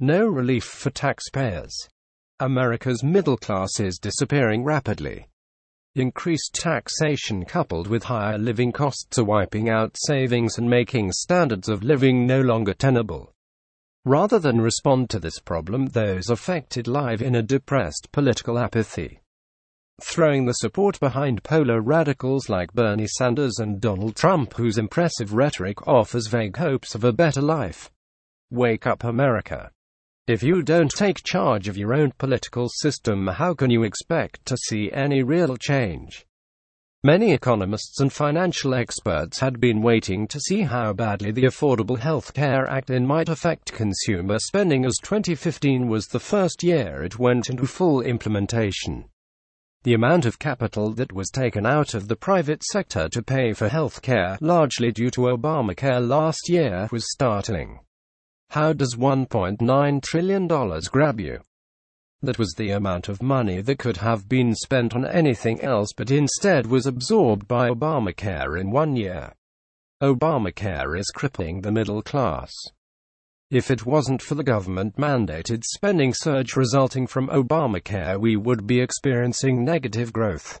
No relief for taxpayers. America's middle class is disappearing rapidly. Increased taxation coupled with higher living costs are wiping out savings and making standards of living no longer tenable. Rather than respond to this problem, those affected live in a depressed political apathy. Throwing the support behind polar radicals like Bernie Sanders and Donald Trump, whose impressive rhetoric offers vague hopes of a better life. Wake up, America. If you don't take charge of your own political system, how can you expect to see any real change? Many economists and financial experts had been waiting to see how badly the Affordable Health Care Act in might affect consumer spending as 2015 was the first year it went into full implementation. The amount of capital that was taken out of the private sector to pay for health care, largely due to Obamacare last year, was startling. How does $1.9 trillion grab you? That was the amount of money that could have been spent on anything else but instead was absorbed by Obamacare in one year. Obamacare is crippling the middle class. If it wasn't for the government mandated spending surge resulting from Obamacare, we would be experiencing negative growth.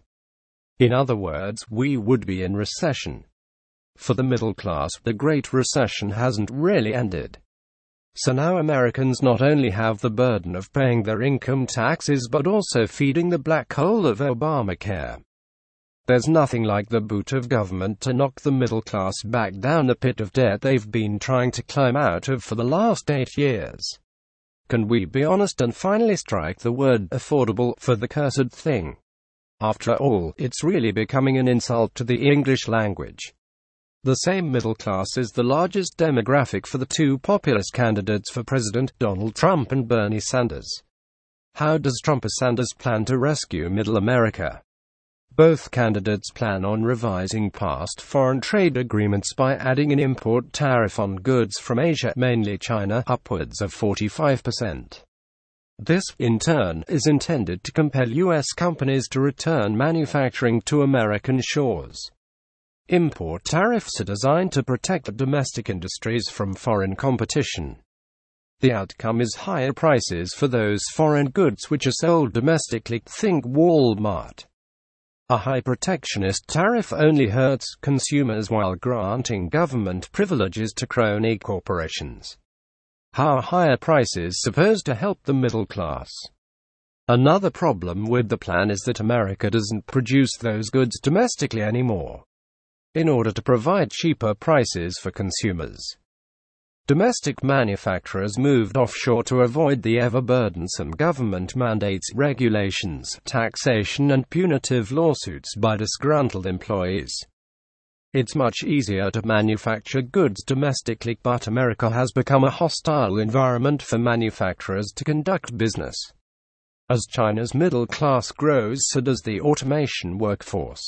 In other words, we would be in recession. For the middle class, the Great Recession hasn't really ended. So now Americans not only have the burden of paying their income taxes but also feeding the black hole of Obamacare. There's nothing like the boot of government to knock the middle class back down the pit of debt they've been trying to climb out of for the last eight years. Can we be honest and finally strike the word affordable for the cursed thing? After all, it's really becoming an insult to the English language. The same middle class is the largest demographic for the two populist candidates for president, Donald Trump and Bernie Sanders. How does Trump or Sanders plan to rescue middle America? Both candidates plan on revising past foreign trade agreements by adding an import tariff on goods from Asia, mainly China, upwards of 45%. This, in turn, is intended to compel U.S. companies to return manufacturing to American shores. Import tariffs are designed to protect domestic industries from foreign competition. The outcome is higher prices for those foreign goods which are sold domestically. Think Walmart. A high protectionist tariff only hurts consumers while granting government privileges to crony corporations. How higher prices supposed to help the middle class? Another problem with the plan is that America doesn't produce those goods domestically anymore in order to provide cheaper prices for consumers. Domestic manufacturers moved offshore to avoid the ever burdensome government mandates, regulations, taxation, and punitive lawsuits by disgruntled employees. It's much easier to manufacture goods domestically, but America has become a hostile environment for manufacturers to conduct business. As China's middle class grows, so does the automation workforce.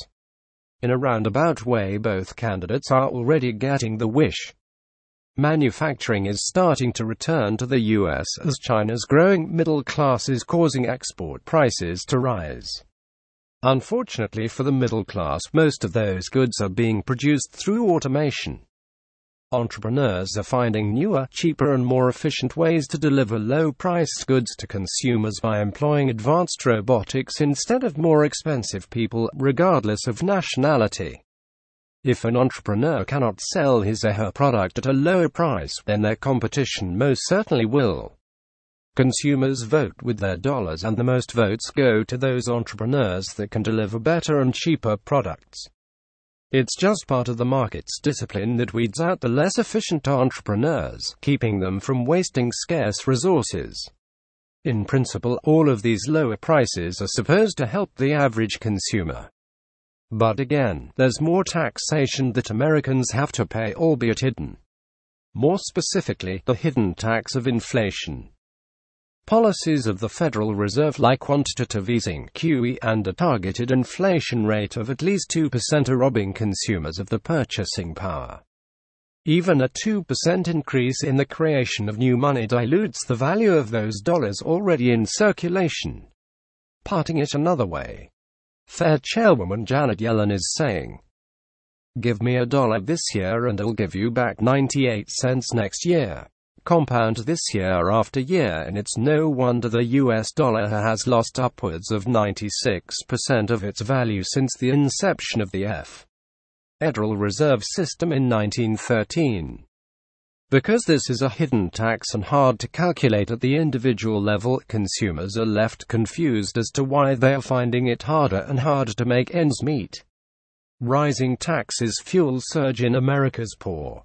In a roundabout way, both candidates are already getting the wish. Manufacturing is starting to return to the US as China's growing middle class is causing export prices to rise. Unfortunately for the middle class, most of those goods are being produced through automation. Entrepreneurs are finding newer, cheaper, and more efficient ways to deliver low priced goods to consumers by employing advanced robotics instead of more expensive people, regardless of nationality. If an entrepreneur cannot sell his or her product at a lower price, then their competition most certainly will. Consumers vote with their dollars, and the most votes go to those entrepreneurs that can deliver better and cheaper products. It's just part of the market's discipline that weeds out the less efficient entrepreneurs, keeping them from wasting scarce resources. In principle, all of these lower prices are supposed to help the average consumer. But again, there's more taxation that Americans have to pay, albeit hidden. More specifically, the hidden tax of inflation. Policies of the Federal Reserve like quantitative easing QE and a targeted inflation rate of at least 2% are robbing consumers of the purchasing power. Even a 2% increase in the creation of new money dilutes the value of those dollars already in circulation. Parting it another way. Fed Chairwoman Janet Yellen is saying, Give me a dollar this year and I'll give you back 98 cents next year. Compound this year after year and it's no wonder the US dollar has lost upwards of 96% of its value since the inception of the F. Federal Reserve System in 1913. Because this is a hidden tax and hard to calculate at the individual level, consumers are left confused as to why they are finding it harder and harder to make ends meet. Rising taxes fuel surge in America's poor.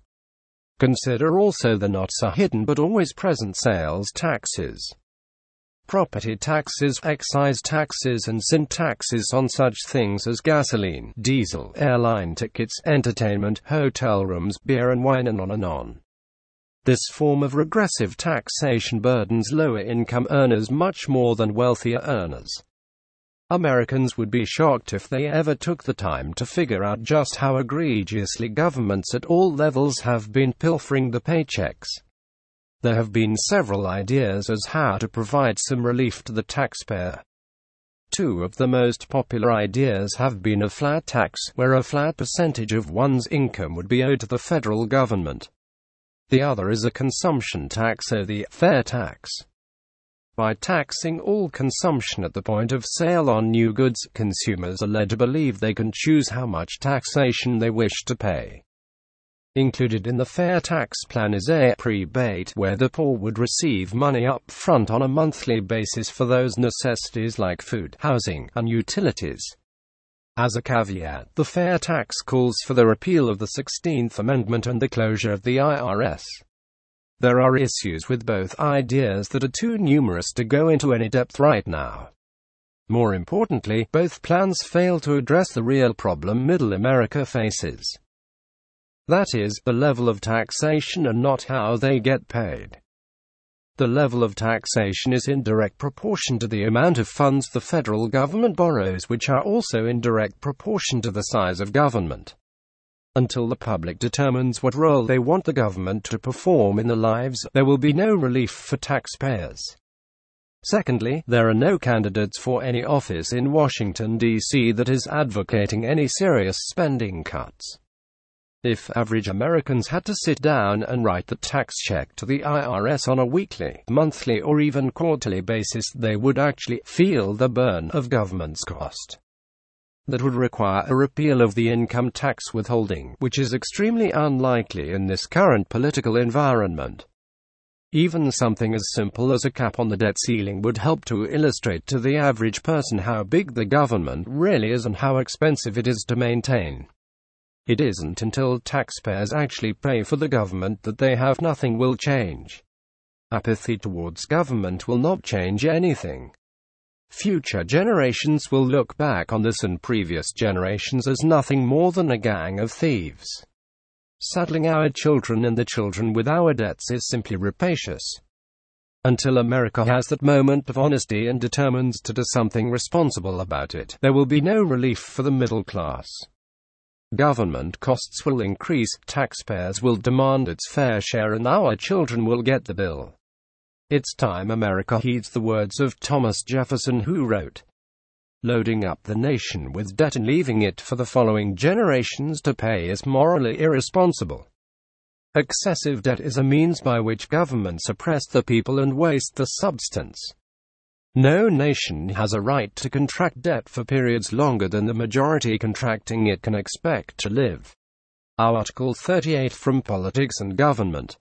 Consider also the not so hidden but always present sales taxes. Property taxes, excise taxes and sin taxes on such things as gasoline, diesel, airline tickets, entertainment, hotel rooms, beer and wine and on and on. This form of regressive taxation burdens lower income earners much more than wealthier earners. Americans would be shocked if they ever took the time to figure out just how egregiously governments at all levels have been pilfering the paychecks. There have been several ideas as how to provide some relief to the taxpayer. Two of the most popular ideas have been a flat tax, where a flat percentage of one's income would be owed to the federal government. The other is a consumption tax or the fair tax. By taxing all consumption at the point of sale on new goods, consumers are led to believe they can choose how much taxation they wish to pay. Included in the fair tax plan is a prebate, where the poor would receive money up front on a monthly basis for those necessities like food, housing, and utilities. As a caveat, the fair tax calls for the repeal of the 16th Amendment and the closure of the IRS. There are issues with both ideas that are too numerous to go into any depth right now. More importantly, both plans fail to address the real problem middle America faces. That is, the level of taxation and not how they get paid. The level of taxation is in direct proportion to the amount of funds the federal government borrows, which are also in direct proportion to the size of government. Until the public determines what role they want the government to perform in their lives, there will be no relief for taxpayers. Secondly, there are no candidates for any office in Washington, D.C. that is advocating any serious spending cuts. If average Americans had to sit down and write the tax check to the IRS on a weekly, monthly, or even quarterly basis, they would actually feel the burn of government's cost. That would require a repeal of the income tax withholding, which is extremely unlikely in this current political environment. Even something as simple as a cap on the debt ceiling would help to illustrate to the average person how big the government really is and how expensive it is to maintain. It isn't until taxpayers actually pay for the government that they have nothing will change. Apathy towards government will not change anything. Future generations will look back on this and previous generations as nothing more than a gang of thieves. Saddling our children and the children with our debts is simply rapacious. Until America has that moment of honesty and determines to do something responsible about it, there will be no relief for the middle class. Government costs will increase, taxpayers will demand its fair share and our children will get the bill. It's time America heeds the words of Thomas Jefferson who wrote, Loading up the nation with debt and leaving it for the following generations to pay is morally irresponsible. Excessive debt is a means by which governments oppress the people and waste the substance. No nation has a right to contract debt for periods longer than the majority contracting it can expect to live. Our Article 38 from Politics and Government